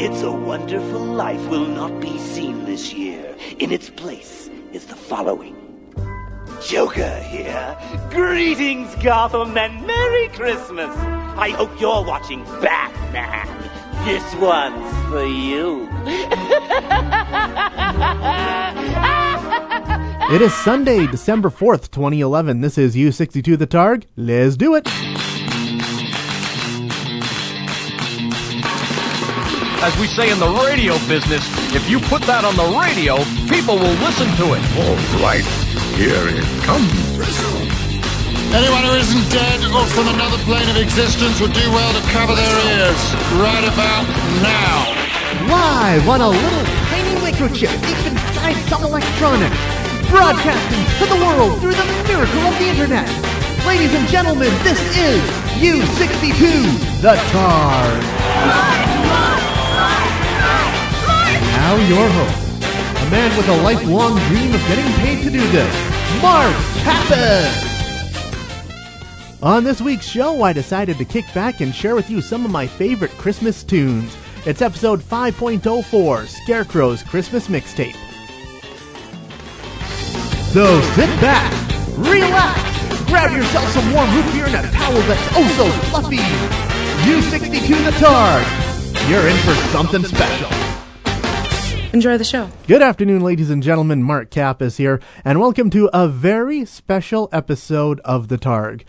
It's a Wonderful Life will not be seen this year. In its place is the following. Joker here. Greetings, Gotham, and Merry Christmas. I hope you're watching Batman. This one's for you. It is Sunday, December 4th, 2011. This is U62 The Targ. Let's do it. As we say in the radio business, if you put that on the radio, people will listen to it. All right, here it comes. Anyone who isn't dead or from another plane of existence would do well to cover their ears right about now. Live on a little tiny microchip deep inside some electronics. Broadcasting to the world through the miracle of the internet. Ladies and gentlemen, this is U62 The Targ. Now your host, a man with a lifelong dream of getting paid to do this, Mark Pappas. On this week's show, I decided to kick back and share with you some of my favorite Christmas tunes. It's episode 5.04, Scarecrow's Christmas Mixtape. So sit back, relax, grab yourself some warm root beer and a towel that's oh so fluffy. U62 the Targ, you're in for something special. Enjoy the show. Good afternoon, ladies and gentlemen. Mark Cap is here, and welcome to a very special episode of The Targ.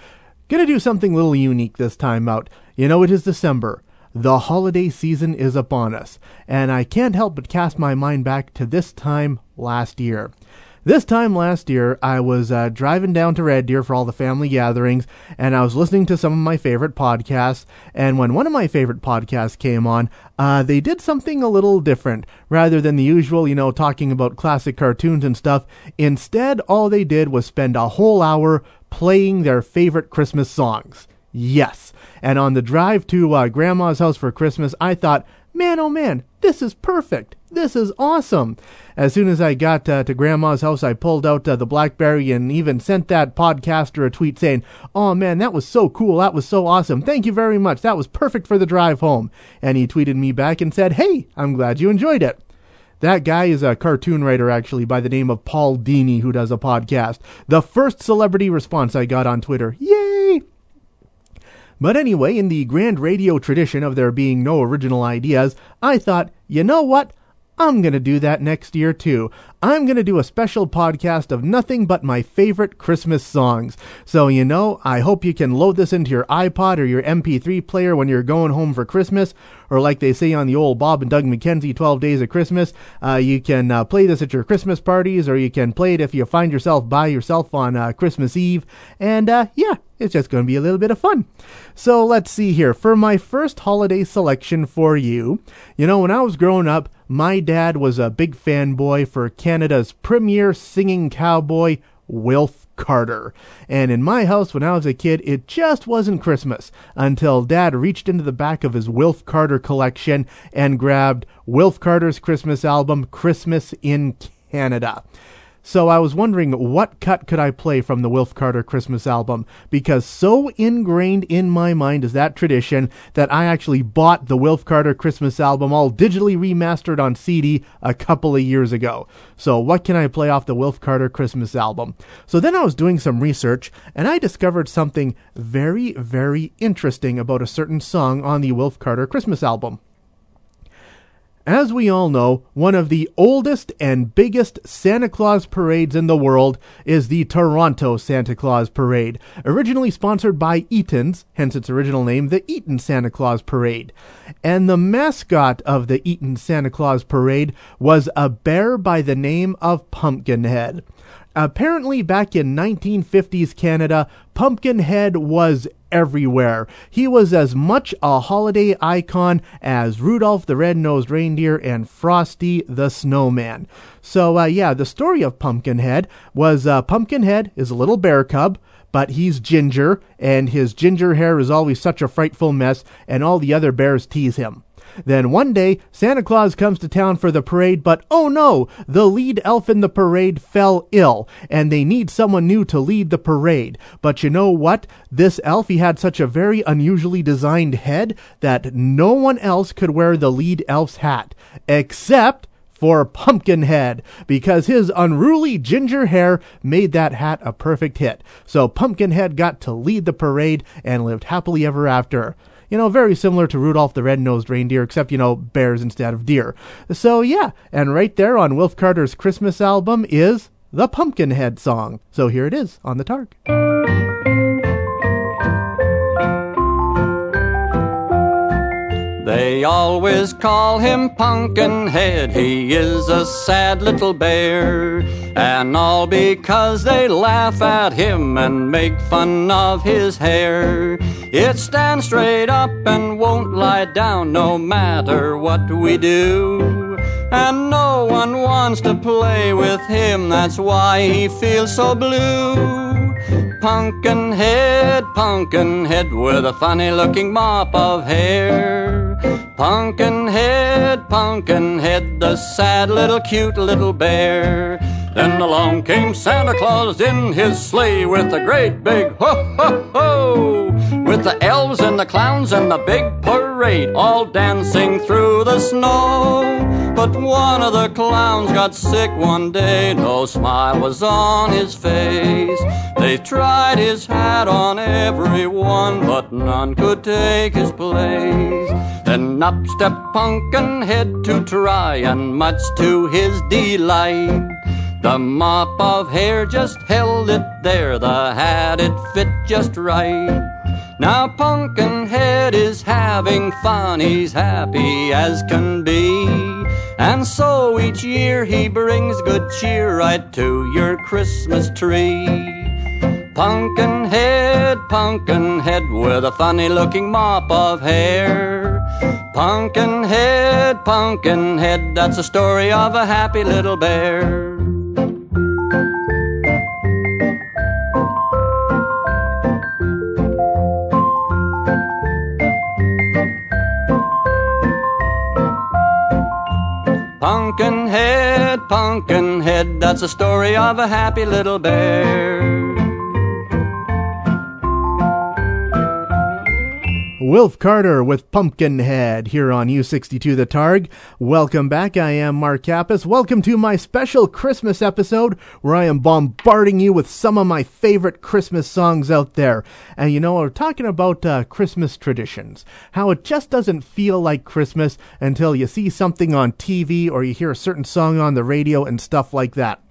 Gonna do something a little unique this time out. You know, it is December. The holiday season is upon us, and I can't help but cast my mind back to this time last year. This time last year, I was uh, driving down to Red Deer for all the family gatherings, and I was listening to some of my favorite podcasts. And when one of my favorite podcasts came on, uh, they did something a little different. Rather than the usual, you know, talking about classic cartoons and stuff, instead, all they did was spend a whole hour playing their favorite Christmas songs. Yes. And on the drive to uh, Grandma's house for Christmas, I thought, man, oh man, this is perfect. This is awesome. As soon as I got uh, to Grandma's house, I pulled out uh, the Blackberry and even sent that podcaster a tweet saying, Oh man, that was so cool. That was so awesome. Thank you very much. That was perfect for the drive home. And he tweeted me back and said, Hey, I'm glad you enjoyed it. That guy is a cartoon writer, actually, by the name of Paul Dini, who does a podcast. The first celebrity response I got on Twitter. Yay! But anyway, in the grand radio tradition of there being no original ideas, I thought, you know what? I'm going to do that next year too. I'm going to do a special podcast of nothing but my favorite Christmas songs. So, you know, I hope you can load this into your iPod or your MP3 player when you're going home for Christmas, or like they say on the old Bob and Doug McKenzie 12 Days of Christmas, uh, you can uh, play this at your Christmas parties, or you can play it if you find yourself by yourself on uh, Christmas Eve. And uh, yeah, it's just going to be a little bit of fun. So let's see here. For my first holiday selection for you, you know, when I was growing up, my dad was a big fanboy for Canada's premier singing cowboy, Wilf Carter. And in my house when I was a kid, it just wasn't Christmas until Dad reached into the back of his Wilf Carter collection and grabbed Wilf Carter's Christmas album, Christmas in Canada. So I was wondering what cut could I play from the Wilf Carter Christmas album because so ingrained in my mind is that tradition that I actually bought the Wilf Carter Christmas album all digitally remastered on CD a couple of years ago. So what can I play off the Wilf Carter Christmas album? So then I was doing some research and I discovered something very very interesting about a certain song on the Wilf Carter Christmas album. As we all know, one of the oldest and biggest Santa Claus parades in the world is the Toronto Santa Claus Parade, originally sponsored by Eaton's, hence its original name, the Eaton Santa Claus Parade. And the mascot of the Eaton Santa Claus Parade was a bear by the name of Punkinhead. Apparently, back in 1950s Canada, Punkinhead was everywhere. He was as much a holiday icon as Rudolph the Red-Nosed Reindeer and Frosty the Snowman. So, uh, yeah, the story of Punkinhead was uh, Punkinhead is a little bear cub but he's ginger, and his ginger hair is always such a frightful mess, and all the other bears tease him. Then one day, Santa Claus comes to town for the parade, but oh no, the lead elf in the parade fell ill, and they need someone new to lead the parade. But you know what? This elf, he had such a very unusually designed head that no one else could wear the lead elf's hat, except for Punkinhead because his unruly ginger hair made that hat a perfect hit. So Punkinhead got to lead the parade and lived happily ever after. You know, very similar to Rudolph the Red-Nosed Reindeer, except, you know, bears instead of deer. So yeah, and right there on Wilf Carter's Christmas album is the Punkinhead song. So here it is on the Targ. They always call him Punkinhead. He is a sad little bear. And all because they laugh at him and make fun of his hair. It stands straight up and won't lie down no matter what we do. And no one wants to play with him, that's why he feels so blue. Punkinhead, Punkinhead, with a funny looking mop of hair. Punkinhead, Punkinhead, the sad little cute little bear. Then along came Santa Claus in his sleigh with a great big ho ho ho! With the elves and the clowns and the big parade all dancing through the snow. But one of the clowns got sick one day, no smile was on his face. They tried his hat on everyone, but none could take his place. Then up stepped Punkinhead to try, and much to his delight. The mop of hair just held it there, the hat it fit just right. Now Punkinhead is having fun, he's happy as can be. And so each year he brings good cheer right to your Christmas tree. Punkinhead, Punkinhead, with a funny looking mop of hair. Punkinhead, Punkinhead, that's the story of a happy little bear. Punkinhead, Punkinhead, that's the story of a happy little bear. Wilf Carter with Punkinhead here on U62 The Targ. Welcome back. I am Mark Kappas. Welcome to my special Christmas episode where I am bombarding you with some of my favorite Christmas songs out there. And you know, we're talking about uh, Christmas traditions. How it just doesn't feel like Christmas until you see something on TV or you hear a certain song on the radio and stuff like that.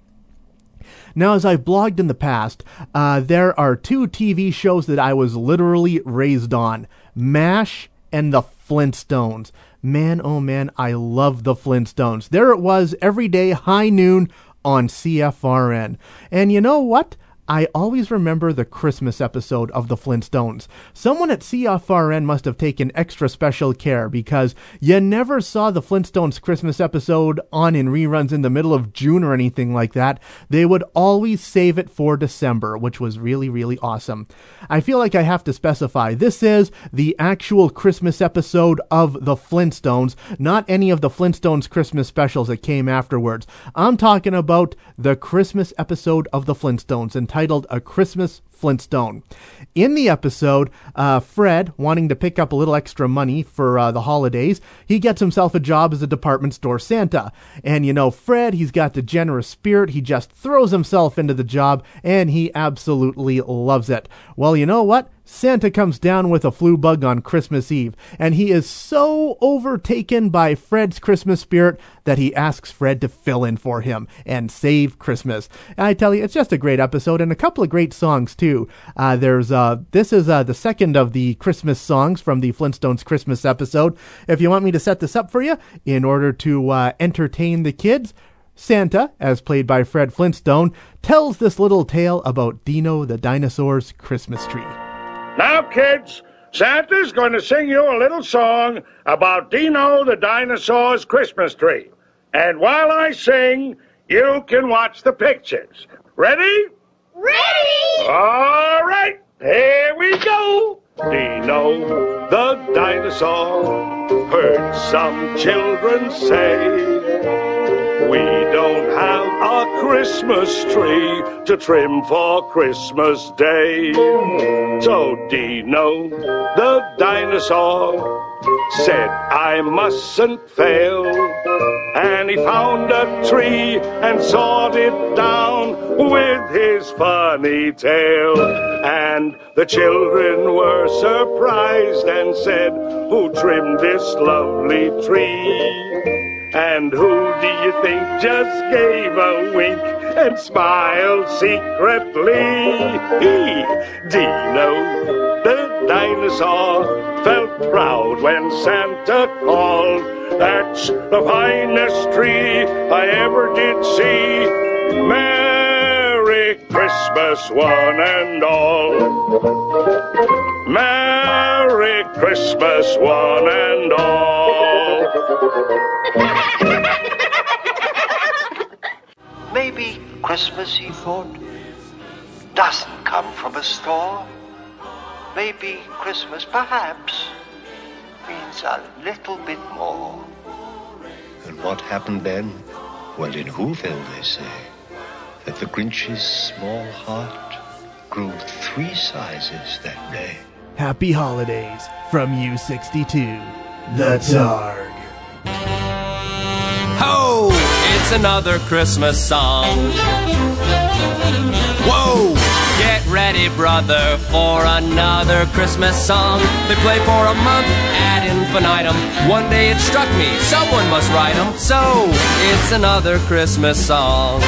Now, as I've blogged in the past, uh, there are two TV shows that I was literally raised on MASH and the Flintstones. Man, oh man, I love the Flintstones. There it was every day, high noon on CFRN. And you know what? I always remember the Christmas episode of The Flintstones. Someone at CFRN must have taken extra special care because you never saw the Flintstones Christmas episode on in reruns in the middle of June or anything like that. They would always save it for December, which was really, really awesome. I feel like I have to specify this is the actual Christmas episode of The Flintstones, not any of the Flintstones Christmas specials that came afterwards. I'm talking about the Christmas episode of The Flintstones entitled titled A Christmas Flintstone. In the episode, uh, Fred, wanting to pick up a little extra money for uh, the holidays, he gets himself a job as a department store Santa. And you know, Fred, he's got the generous spirit. He just throws himself into the job and he absolutely loves it. Well, you know what? Santa comes down with a flu bug on Christmas Eve, and he is so overtaken by Fred's Christmas spirit that he asks Fred to fill in for him and save Christmas. And I tell you, it's just a great episode and a couple of great songs too. Uh, there's uh, this is uh, the second of the Christmas songs from the Flintstones Christmas episode. If you want me to set this up for you in order to uh, entertain the kids. Santa, as played by Fred Flintstone, tells this little tale about Dino the dinosaur's Christmas tree. Now, kids, Santa's going to sing you a little song about Dino the dinosaur's Christmas tree. And while I sing, you can watch the pictures. Ready? Ready! All right, here we go. Dino the dinosaur heard some children say. We don't have a Christmas tree to trim for Christmas Day. So Dino, the dinosaur, said I mustn't fail. And he found a tree and sawed it down with his funny tail. And the children were surprised and said, Who trimmed this lovely tree? And who do you think just gave a wink and smiled secretly? He, Dino, the dinosaur, felt proud when Santa called. That's the finest tree I ever did see. Merry Christmas, one and all. Merry Christmas, one and all. Maybe Christmas, he thought, doesn't come from a store. Maybe Christmas, perhaps, means a little bit more. And what happened then? Well, in Whoville, they say that the Grinch's small heart grew three sizes that day. Happy holidays from U62, the Targ. Ho! It's another Christmas song. Whoa! Get ready, brother, for another Christmas song. They play for a month ad infinitum. One day it struck me, someone must write them. So, it's another Christmas song.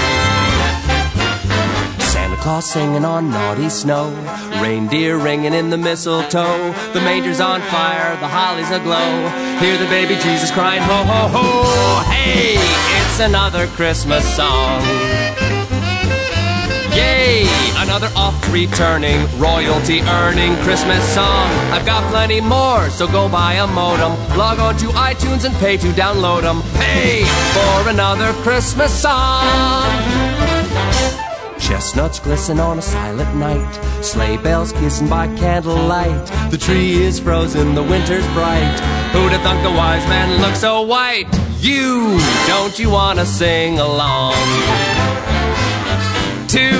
Claus singing on naughty snow, reindeer ringing in the mistletoe. The manger's on fire, the holly's aglow. Hear the baby Jesus crying, ho ho ho! Hey, it's another Christmas song. Yay! Another oft returning, royalty earning Christmas song. I've got plenty more, so go buy a modem. Log on to iTunes and pay to download them. Pay for another Christmas song. Chestnuts glisten on a silent night. Sleigh bells kissing by candlelight. The tree is frozen, the winter's bright. Who'd have thunk the wise man looked so white? You, don't you wanna sing along? To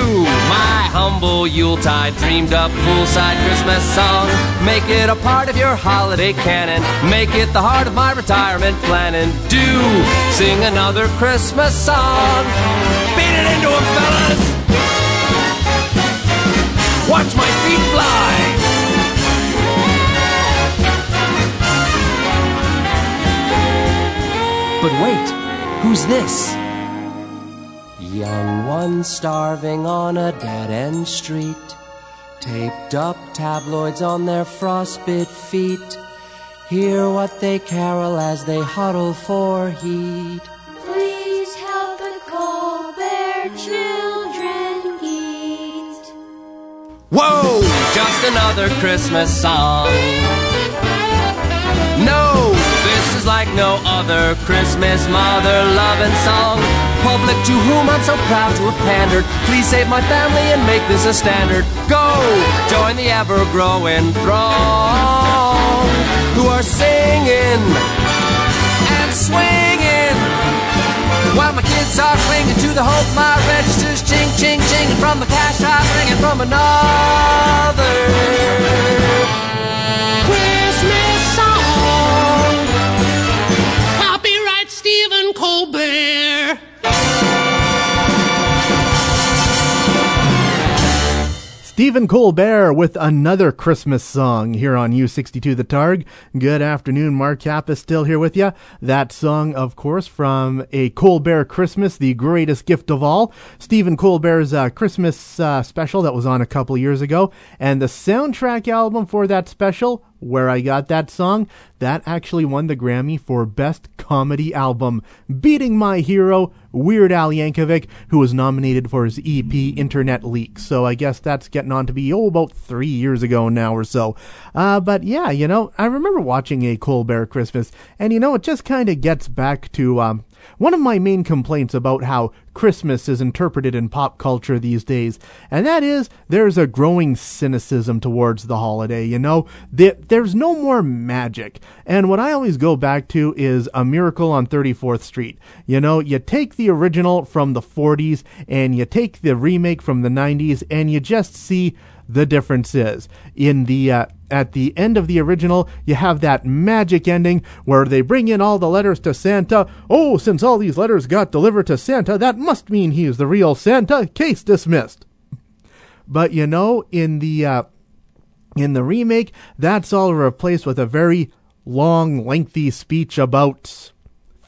my humble Yuletide dreamed up poolside Christmas song. Make it a part of your holiday canon. Make it the heart of my retirement planning. Do sing another Christmas song. Beat it into 'em, fellas! Watch my feet fly! But wait, who's this? Young ones starving on a dead end street, taped up tabloids on their frostbit feet. Hear what they carol as they huddle for heat. Whoa! Just another Christmas song. No, this is like no other Christmas mother loving song. Public to whom I'm so proud to have pandered. Please save my family and make this a standard. Go! Join the ever growing throng who are singing and swinging. While my kids are clinging to the hope my register's ching ching chinging from the cash I'm ringing from another Christmas song. Copyright Stephen Colbert. Stephen Colbert with another Christmas song here on U62 The Targ. Good afternoon, Mark Kappa still here with you. That song, of course, from a Colbert Christmas, the greatest gift of all. Stephen Colbert's uh, Christmas uh, special that was on a couple years ago. And the soundtrack album for that special, Where I Got That Song, that actually won the Grammy for Best Comedy Album, beating my hero, Weird Al Yankovic, who was nominated for his EP Internet Leak. So I guess that's getting on to be, oh, about three years ago now or so. Uh, but yeah, you know, I remember watching a Colbert Christmas, and you know, it just kind of gets back to, um, one of my main complaints about how Christmas is interpreted in pop culture these days, and that is there's a growing cynicism towards the holiday. You know, there's no more magic. And what I always go back to is A Miracle on 34th Street. You know, you take the original from the 40s and you take the remake from the 90s, and you just see the difference is in the uh, at the end of the original, you have that magic ending where they bring in all the letters to Santa. Oh, since all these letters got delivered to Santa, that must mean he's the real Santa. Case dismissed. But you know, in the uh, in the remake, that's all replaced with a very long, lengthy speech about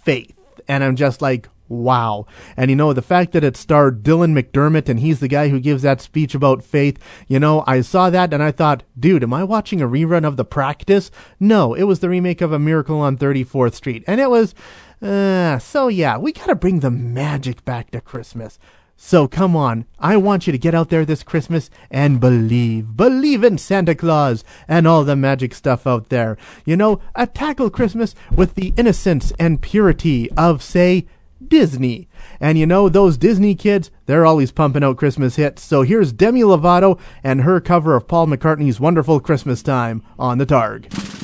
faith. And I'm just like, wow. And you know, the fact that it starred Dylan McDermott and he's the guy who gives that speech about faith, you know, I saw that and I thought, dude, am I watching a rerun of The Practice? No, it was the remake of A Miracle on 34th Street. And it was, uh, so yeah, we gotta bring the magic back to Christmas. So come on, I want you to get out there this Christmas and believe. Believe in Santa Claus and all the magic stuff out there. You know, uh, tackle Christmas with the innocence and purity of, say, Disney. And you know, those Disney kids, they're always pumping out Christmas hits. So here's Demi Lovato and her cover of Paul McCartney's Wonderful Christmas Time on the Targ.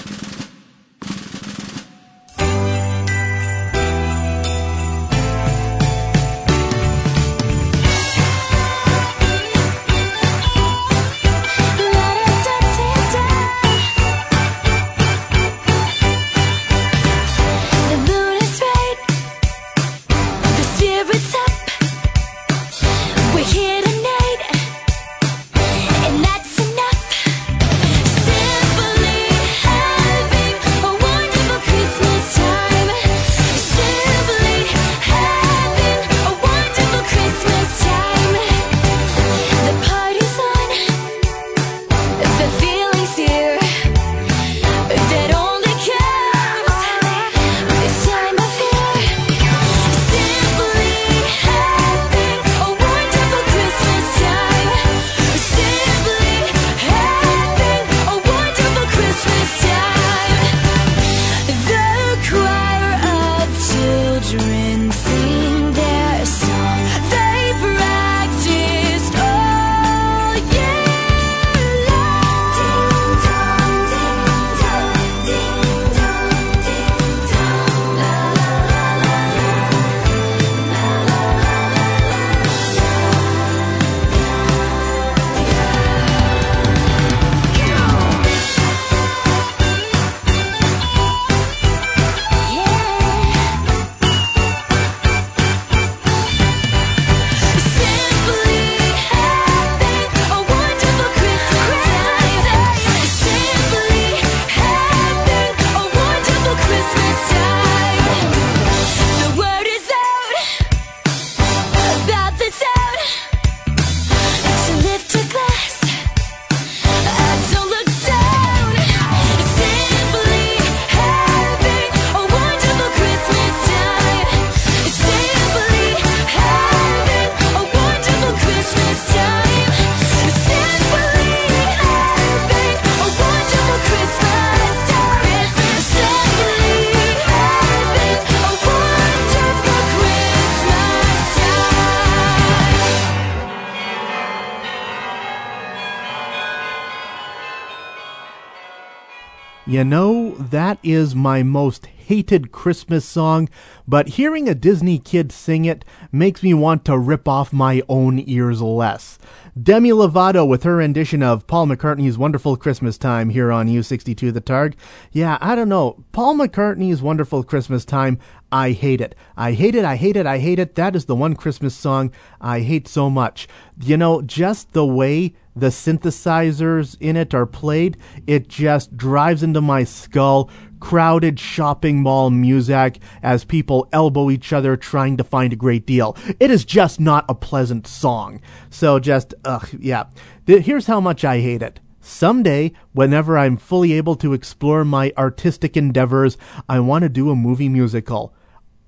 You know, that is my most hated Christmas song, but hearing a Disney kid sing it makes me want to rip off my own ears less. Demi Lovato with her rendition of Paul McCartney's Wonderful Christmas Time here on U62 The Targ. Yeah, I don't know. Paul McCartney's Wonderful Christmas Time, I hate it. I hate it, I hate it, I hate it. That is the one Christmas song I hate so much. You know, just the way the synthesizers in it are played, it just drives into my skull crowded shopping mall music as people elbow each other trying to find a great deal. It is just not a pleasant song. So just, ugh, yeah. Here's how much I hate it. Someday, whenever I'm fully able to explore my artistic endeavors, I want to do a movie musical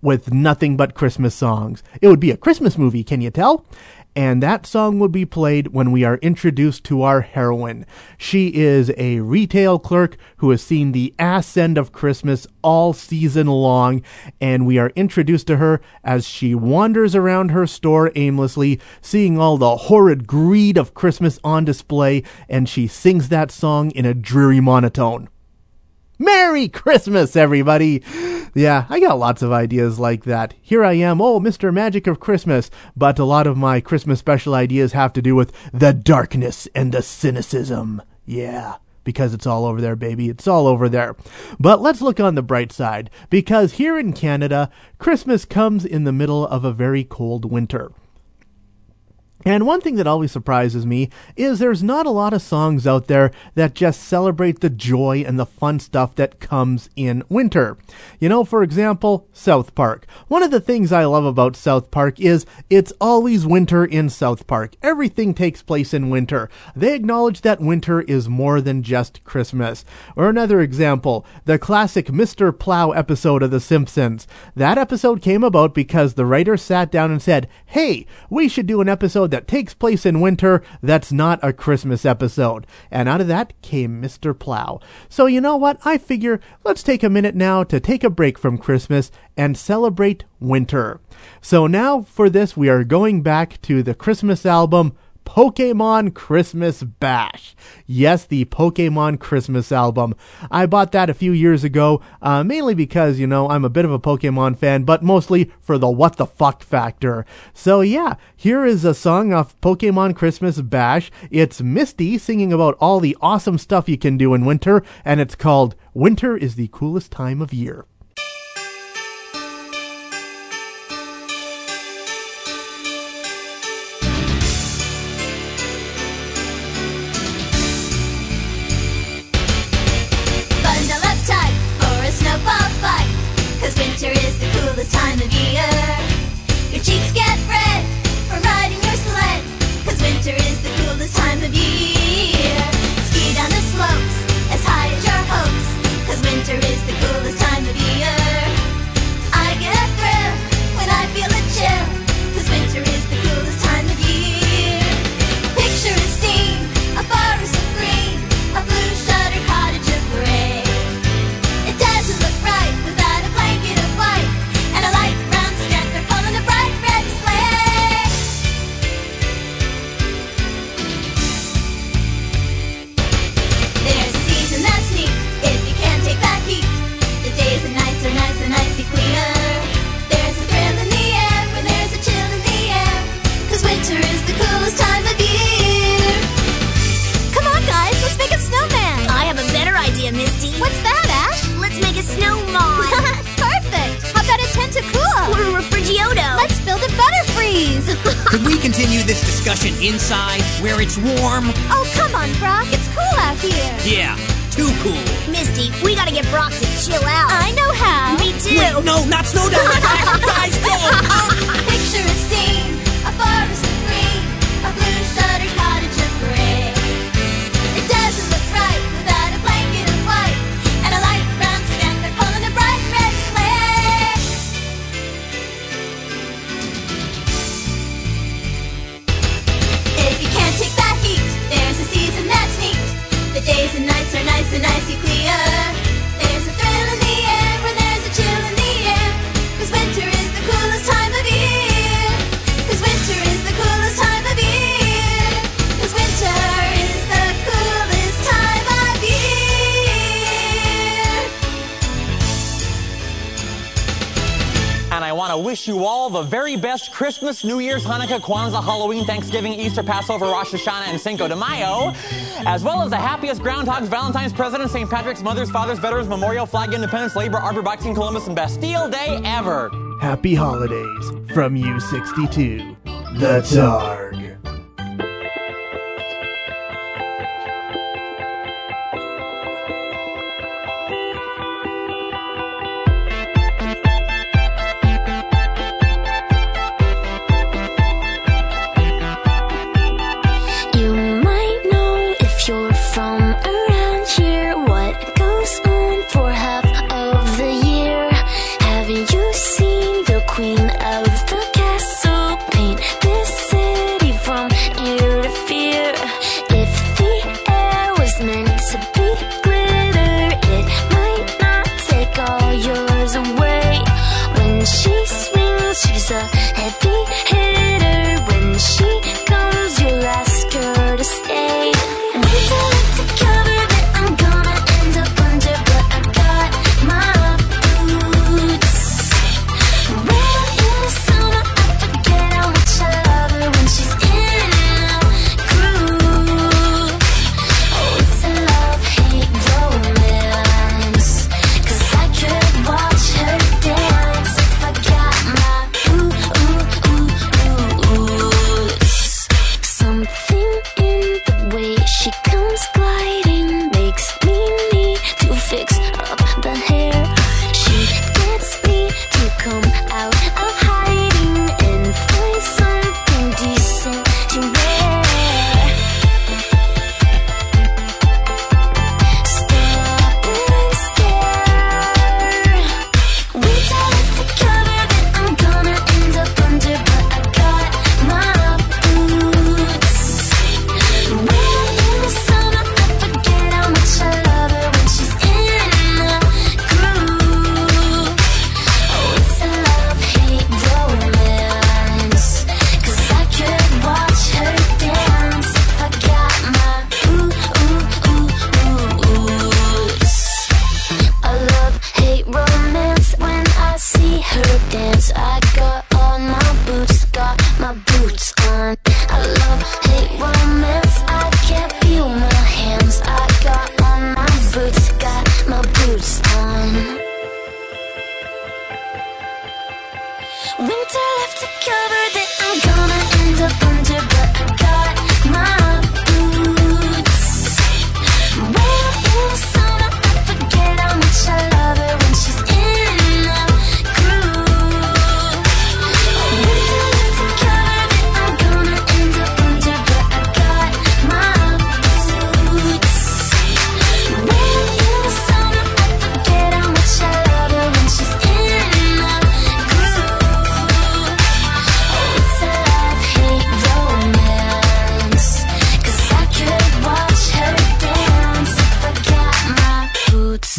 with nothing but Christmas songs. It would be a Christmas movie, can you tell? And that song would be played when we are introduced to our heroine. She is a retail clerk who has seen the ass end of Christmas all season long, and we are introduced to her as she wanders around her store aimlessly, seeing all the horrid greed of Christmas on display, and she sings that song in a dreary monotone. Merry Christmas, everybody! Yeah, I got lots of ideas like that. Here I am, oh, Mr. Magic of Christmas, but a lot of my Christmas special ideas have to do with the darkness and the cynicism. Yeah, because it's all over there, baby. It's all over there. But let's look on the bright side, because here in Canada, Christmas comes in the middle of a very cold winter. And one thing that always surprises me is there's not a lot of songs out there that just celebrate the joy and the fun stuff that comes in winter. You know, for example, South Park. One of the things I love about South Park is it's always winter in South Park. Everything takes place in winter. They acknowledge that winter is more than just Christmas. Or another example, the classic Mr. Plow episode of The Simpsons. That episode came about because the writer sat down and said, hey, we should do an episode that takes place in winter that's not a Christmas episode. And out of that came Mr. Plow. So you know what? I figure let's take a minute now to take a break from Christmas and celebrate winter. So now for this, we are going back to the Christmas album Pokemon Christmas Bash. Yes, the Pokemon Christmas album. I bought that a few years ago, uh, mainly because, you know, I'm a bit of a Pokemon fan, but mostly for the what the fuck factor. So yeah, here is a song of Pokemon Christmas Bash. It's Misty singing about all the awesome stuff you can do in winter, and it's called Winter is the Coolest Time of Year. Want to wish you all the very best Christmas, New Year's, Hanukkah, Kwanzaa, Halloween, Thanksgiving, Easter, Passover, Rosh Hashanah, and Cinco de Mayo, as well as the happiest Groundhogs, Valentine's, Presidents, St. Patrick's, Mothers, Fathers, Veterans, Memorial, Flag, Independence, Labor, Arbor, Boxing, Columbus, and Bastille Day ever. Happy holidays from U62, the Targ.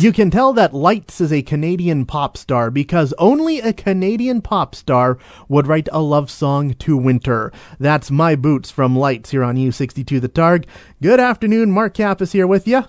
You can tell that Lights is a Canadian pop star because only a Canadian pop star would write a love song to winter. That's My Boots from Lights here on U62 The Targ. Good afternoon, Mark Kappas here with you.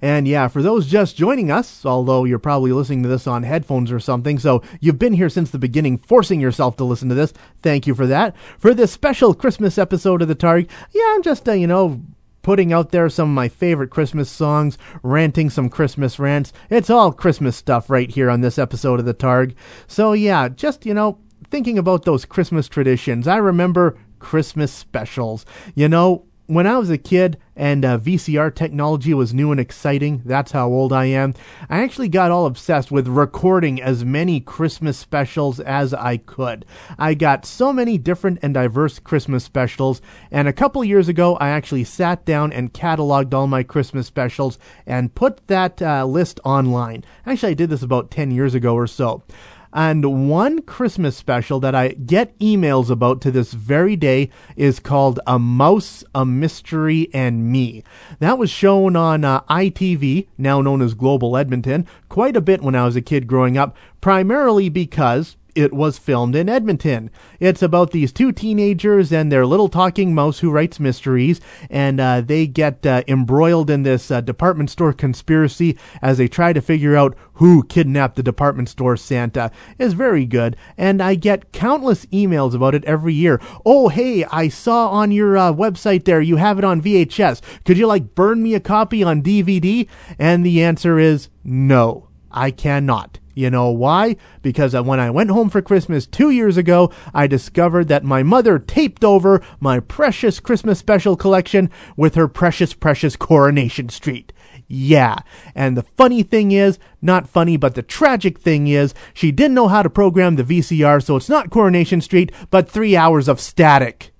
And yeah, for those just joining us, although you're probably listening to this on headphones or something, so you've been here since the beginning, forcing yourself to listen to this, thank you for that. For this special Christmas episode of The Targ, yeah, I'm just, uh, you know, putting out there some of my favorite Christmas songs, ranting some Christmas rants. It's all Christmas stuff right here on this episode of The Targ. So yeah, just, you know, thinking about those Christmas traditions. I remember Christmas specials. You know, when I was a kid and uh, VCR technology was new and exciting, that's how old I am, I actually got all obsessed with recording as many Christmas specials as I could. I got so many different and diverse Christmas specials, and a couple years ago, I actually sat down and cataloged all my Christmas specials and put that uh, list online. Actually, I did this about 10 years ago or so. And one Christmas special that I get emails about to this very day is called A Mouse, a Mystery, and Me. That was shown on uh, ITV, now known as Global Edmonton, quite a bit when I was a kid growing up, primarily because it was filmed in Edmonton. It's about these two teenagers and their little talking mouse who writes mysteries, and uh, they get uh, embroiled in this uh, department store conspiracy as they try to figure out who kidnapped the department store Santa. It's very good, and I get countless emails about it every year. Oh, hey, I saw on your uh, website there you have it on VHS. Could you like burn me a copy on DVD? And the answer is no, I cannot. You know why? Because when I went home for Christmas two years ago, I discovered that my mother taped over my precious Christmas special collection with her precious, precious Coronation Street. Yeah. And the funny thing is, not funny, but the tragic thing is, she didn't know how to program the VCR, so it's not Coronation Street, but three hours of static.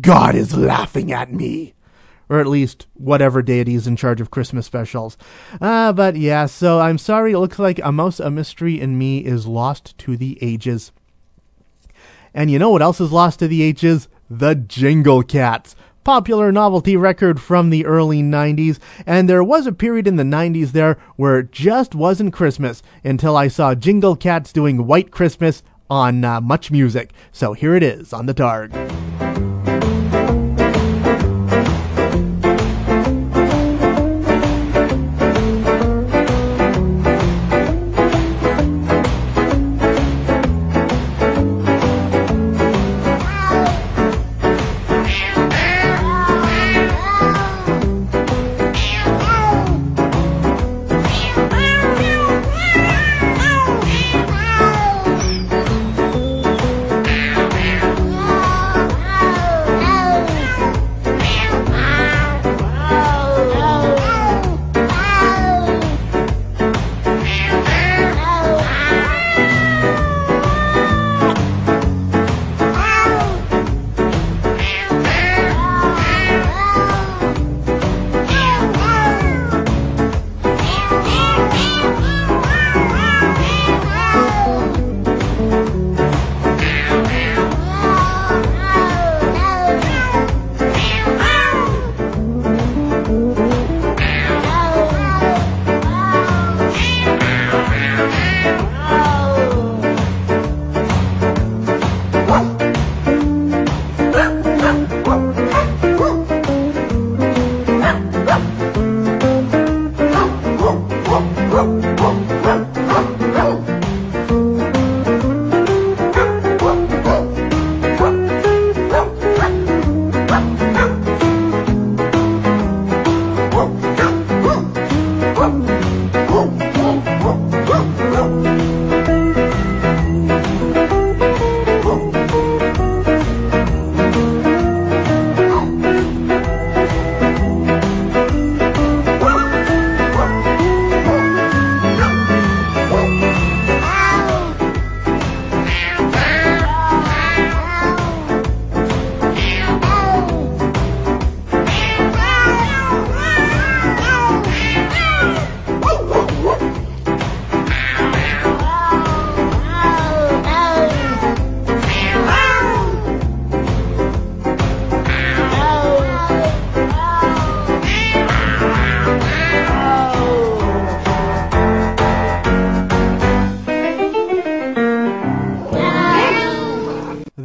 God is laughing at me or at least whatever deity is in charge of Christmas specials. Uh, but yeah, so I'm sorry, it looks like A Mouse, a Mystery, in Me is lost to the ages. And you know what else is lost to the ages? The Jingle Cats. Popular novelty record from the early 90s, and there was a period in the 90s there where it just wasn't Christmas until I saw Jingle Cats doing White Christmas on uh, Much Music. So here it is on the Targ.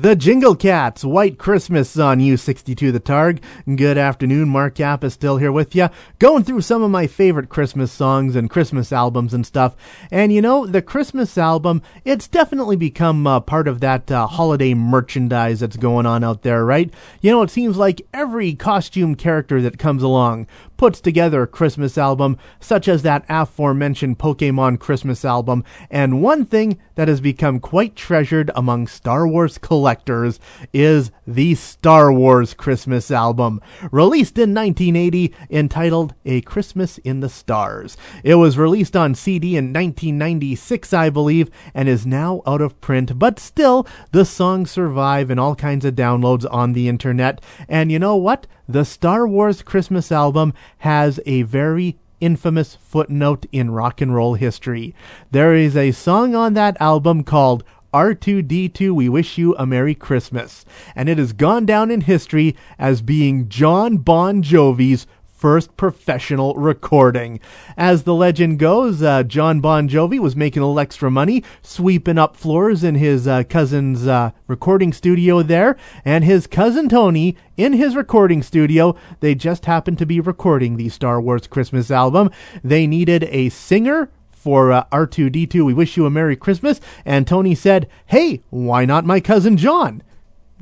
The Jingle Cats, White Christmas on U62 The Targ. Good afternoon, Mark Cap is still here with you, going through some of my favorite Christmas songs and Christmas albums and stuff. And you know, the Christmas album, it's definitely become uh, part of that uh, holiday merchandise that's going on out there, right? You know, it seems like every costume character that comes along puts together a Christmas album, such as that aforementioned Pokemon Christmas album. And one thing that has become quite treasured among Star Wars collectors is the Star Wars Christmas album, released in 1980, entitled A Christmas in the Stars. It was released on CD in 1996, I believe, and is now out of print, but still, the songs survive in all kinds of downloads on the internet. And you know what? The Star Wars Christmas album has a very infamous footnote in rock and roll history. There is a song on that album called R2D2 We Wish You a Merry Christmas, and it has gone down in history as being Jon Bon Jovi's first professional recording. As the legend goes, uh, Jon Bon Jovi was making a little extra money, sweeping up floors in his uh, cousin's uh, recording studio there, and his cousin Tony, in his recording studio, they just happened to be recording the Star Wars Christmas album. They needed a singer for uh, R2D2, We Wish You a Merry Christmas, and Tony said, Hey, why not my cousin John?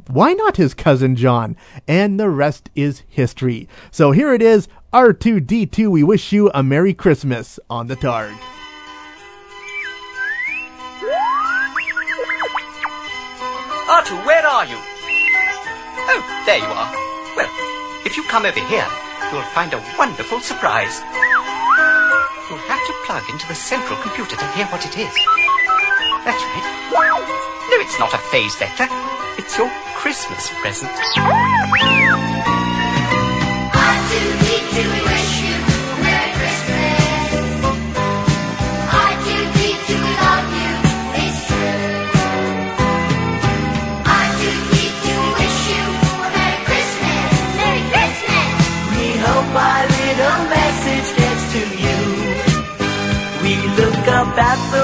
Why not his cousin John? And the rest is history. So here it is R2D2, we wish you a Merry Christmas on the Targ. Artoo, where are you? Oh, there you are. Well, if you come over here, you'll find a wonderful surprise. You'll have to plug into the central computer to hear what it is. That's right. No, it's not a phase vector. It's your Christmas present. I do weep do we wish you Merry Christmas? I do weep do we love you? I do we do wish you a Merry Christmas. Merry Christmas. We hope our little message gets to you. We look up at the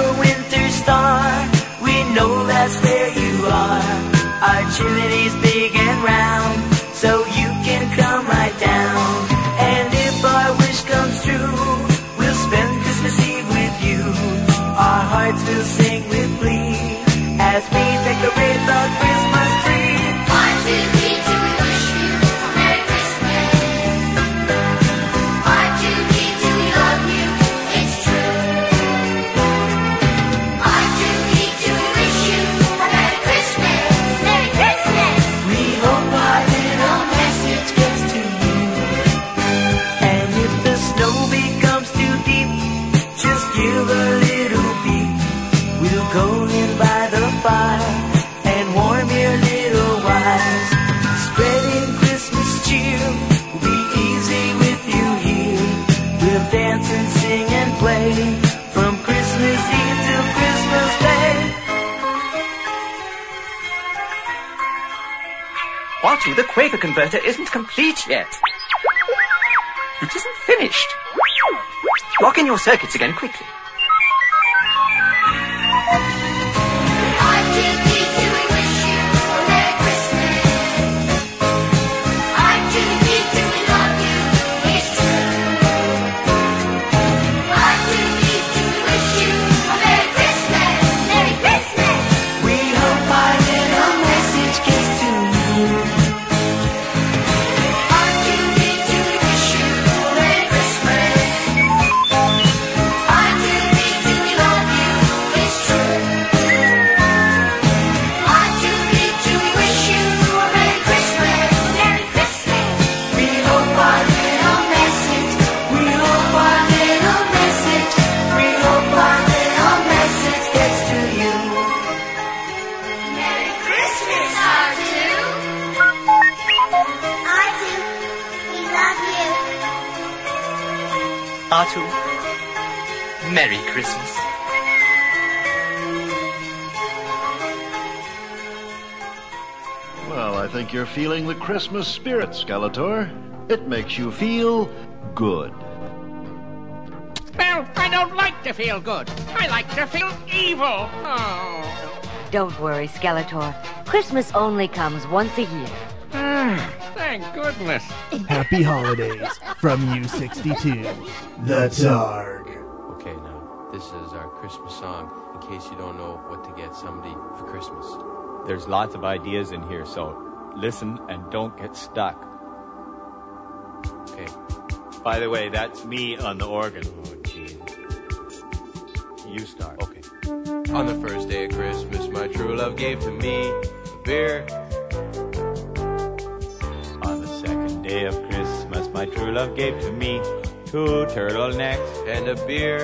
Chimney's big and round, go in by the fire and warm your little. Spreading Christmas cheer be easy with you here. We'll dance and sing and play from Christmas Eve till Christmas Day. The Quaker converter isn't complete yet. It isn't finished. Lock in your circuits again quickly. Artoo, Merry Christmas. Well, I think you're feeling the Christmas spirit, Skeletor. It makes you feel good. Well, I don't like to feel good. I like to feel evil. Oh. Don't worry, Skeletor. Christmas only comes once a year. Hmm. Thank goodness. Happy holidays from U62, the Targ. Okay, now, this is our Christmas song in case you don't know what to get somebody for Christmas. There's lots of ideas in here, so listen and don't get stuck. Okay. By the way, that's me on the organ. Oh, you start. Okay. On the first day of Christmas, my true love gave to me a beer. Day of Christmas, my true love gave to me two turtlenecks and a beer.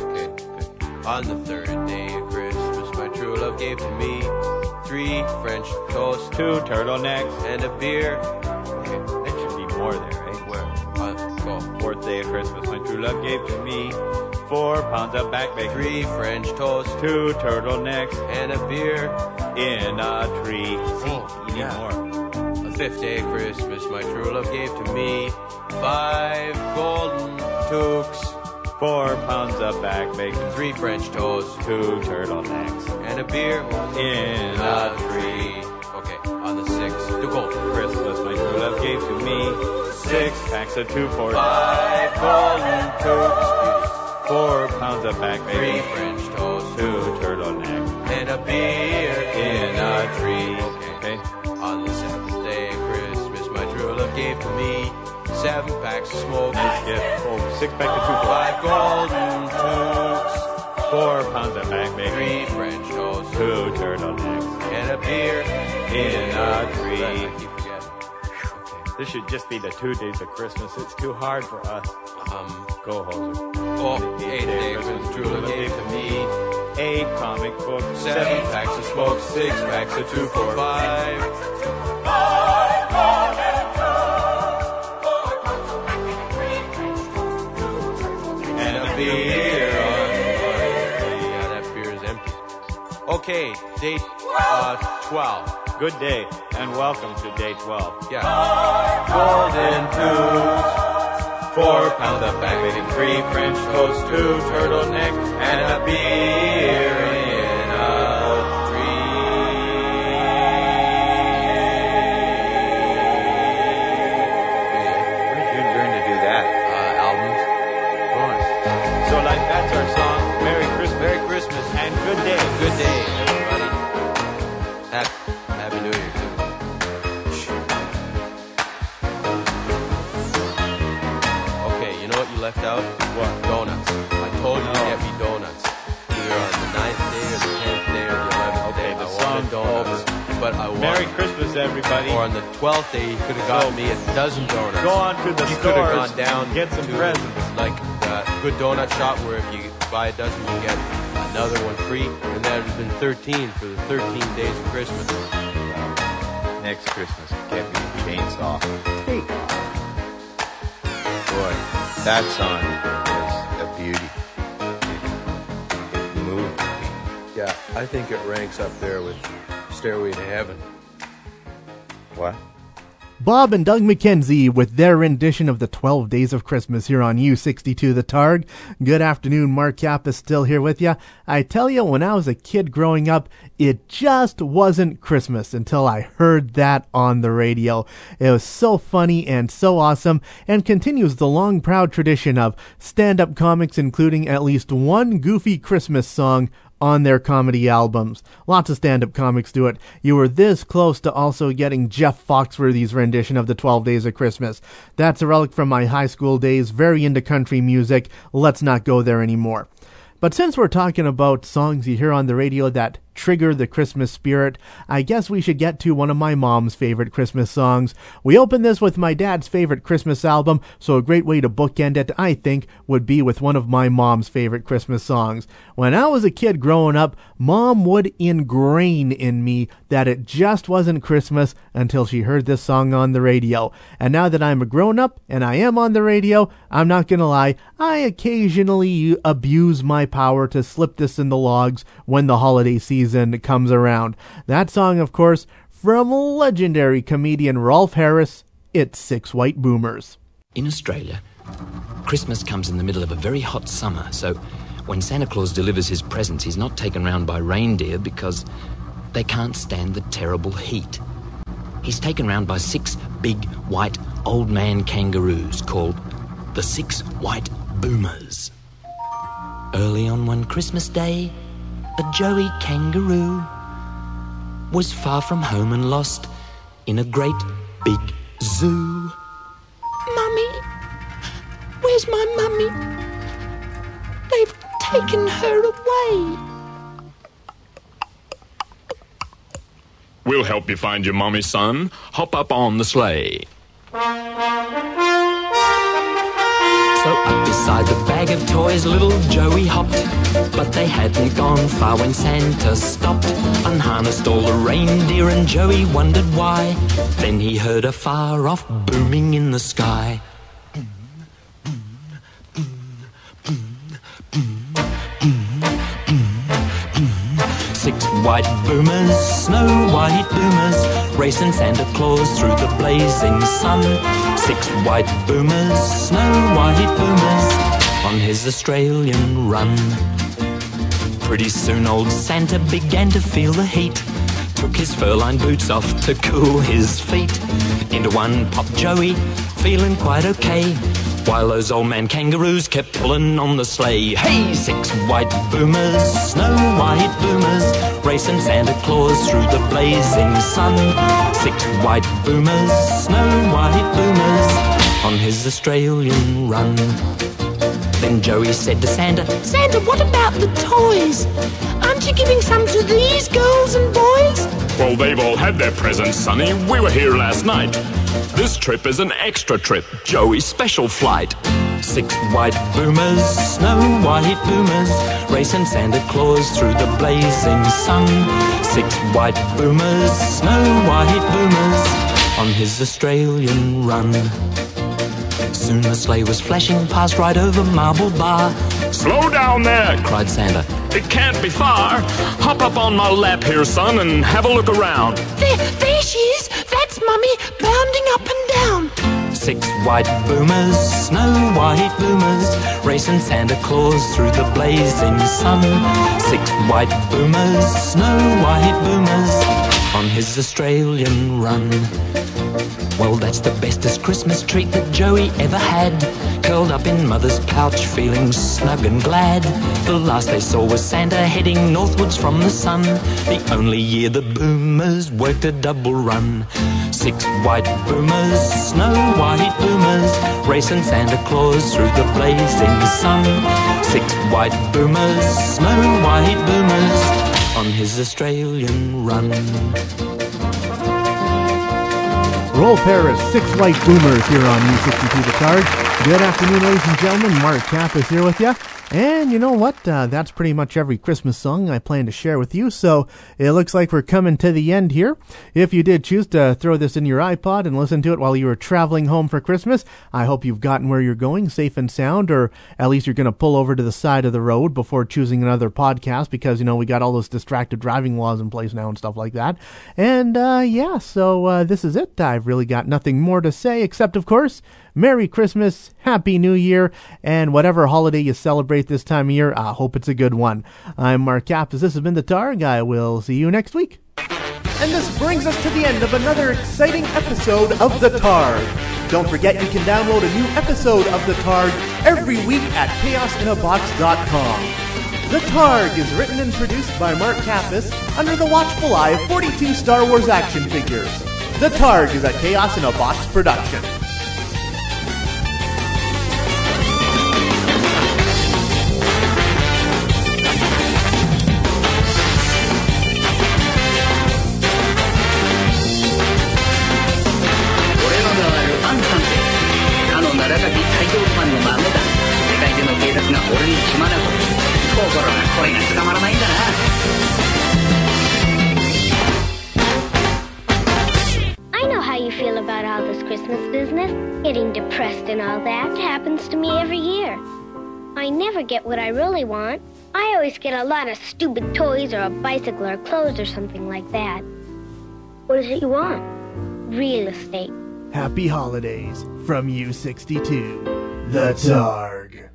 Okay, good. On the third day of Christmas, my true love gave to me three French toasts, two turtlenecks, and a beer. Okay, there should be more there, right? Where? On, go. Fourth day of Christmas, my true love gave to me four pounds of back bacon, three French toasts, two turtlenecks, and a beer in a tree. See, Oh, you need yeah. more. Fifth day of Christmas, my true love gave to me five golden toques, Four pounds of back bacon, three French toasts, two turtlenecks, and a beer in a a tree. Okay, on the sixth, the golden Christmas, my true love gave to me six packs of two four, five golden toques, four pounds of back bacon, three French toasts, two turtlenecks, and a beer in a tree. Seven packs of smoke. Oh, six packs of five. golden toques, four pounds of back bacon, three French toasts, two turtlenecks, and a beer in a tree. I keep forgetting. This should just be the two days of Christmas. It's too hard for us. Um, Go, Hoser. oh, the eighth day of Christmas, love gave to me Eight comic books, seven packs of smoke, six packs of two, four, five. Okay, date uh, 12. Good day, and welcome to day 12. Yeah. Golden tubes. Four pounds of bacon, three French toast, two turtleneck, and a beer dozen donuts. Go on to the you could have gone down get some to presents. like a good donut shop where if you buy a dozen, you get another one free, and that would have been 13 for the 13 days of Christmas. Next Christmas, get me a chainsaw. Take Boy, that song is a beauty. It moved me. Yeah, I think it ranks up there with Stairway to Heaven. Bob and Doug McKenzie with their rendition of the 12 Days of Christmas here on U62 The Targ. Good afternoon, Mark Kappa still here with you. I tell you, when I was a kid growing up, it just wasn't Christmas until I heard that on the radio. It was so funny and so awesome and continues the long proud tradition of stand-up comics including at least one goofy Christmas song on their comedy albums. Lots of stand up comics do it. You were this close to also getting Jeff Foxworthy's rendition of the 12 Days of Christmas. That's a relic from my high school days, very into country music. Let's not go there anymore. But since we're talking about songs you hear on the radio that trigger the Christmas spirit, I guess we should get to one of my mom's favorite Christmas songs. We open this with my dad's favorite Christmas album, so a great way to bookend it, I think, would be with one of my mom's favorite Christmas songs. When I was a kid growing up, mom would ingrain in me that it just wasn't Christmas until she heard this song on the radio. And now that I'm a grown up and I am on the radio, I'm not gonna lie, I occasionally abuse my power to slip this in the logs when the holiday season comes around. That song, of course, from legendary comedian Rolf Harris, It's Six White Boomers. In Australia, Christmas comes in the middle of a very hot summer, so When Santa Claus delivers his presents, he's not taken round by reindeer because they can't stand the terrible heat. He's taken round by six big white old man kangaroos called the Six White Boomers. Early on one Christmas day, a Joey kangaroo was far from home and lost in a great big zoo. Mummy? Where's my mummy? They've taken her away. We'll help you find your mommy, son. Hop up on the sleigh. So up beside the bag of toys, little Joey hopped. But they hadn't gone far when Santa stopped. Unharnessed all the reindeer, and Joey wondered why. Then he heard a far off booming in the sky. Six white boomers, snow white boomers, racing Santa Claus through the blazing sun. Six white boomers, snow white boomers, on his Australian run. Pretty soon old Santa began to feel the heat. Took his fur-lined boots off to cool his feet. Into one popped Joey, feeling quite okay. While those old man kangaroos kept pulling on the sleigh. Hey, six white boomers, snow white boomers, racing Santa Claus through the blazing sun. Six white boomers, snow white boomers, on his Australian run. Then Joey said to Santa, Santa, what about the toys? Aren't you giving some to these girls and boys? Well, they've all had their presents, Sonny. We were here last night. This trip is an extra trip, Joey's special flight. Six white boomers, snow white boomers, racing Santa Claus through the blazing sun. Six white boomers, snow white boomers, on his Australian run. Soon the sleigh was flashing past right over Marble Bar. Slow down there, cried Santa. It can't be far. Hop up on my lap here, son, and have a look around. There, there she is. That's Mummy, bounding up and down. Six white boomers, snow white boomers, racing Santa Claus through the blazing sun. Six white boomers, snow white boomers, on his Australian run. Well, that's the bestest Christmas treat that Joey ever had. Curled up in mother's pouch, feeling snug and glad. The last they saw was Santa heading northwards from the sun. The only year the boomers worked a double run. Six white boomers, snow white boomers, racing Santa Claus through the blazing sun. Six white boomers, snow white boomers, on his Australian run. Roll pair of six white boomers here on U62 The Targ. Good afternoon, ladies and gentlemen. Mark Cap is here with you. And you know what? Uh, that's pretty much every Christmas song I plan to share with you. So it looks like we're coming to the end here. If you did choose to throw this in your iPod and listen to it while you were traveling home for Christmas, I hope you've gotten where you're going safe and sound, or at least you're going to pull over to the side of the road before choosing another podcast because, you know, we got all those distracted driving laws in place now and stuff like that. And uh, yeah, so uh, this is it. I've really got nothing more to say except, of course, Merry Christmas, Happy New Year, and whatever holiday you celebrate this time of year, I hope it's a good one. I'm Mark Kappas. This has been The Targ. I will see you next week. And this brings us to the end of another exciting episode of The Targ. Don't forget you can download a new episode of The Targ every week at chaosinabox.com. The Targ is written and produced by Mark Kappas under the watchful eye of 42 Star Wars action figures. The Targ is a Chaos in a Box production. Christmas business. Getting depressed and all that happens to me every year. I never get what I really want. I always get a lot of stupid toys or a bicycle or clothes or something like that. What is it you want? Real estate. Happy holidays from U62. The Targ.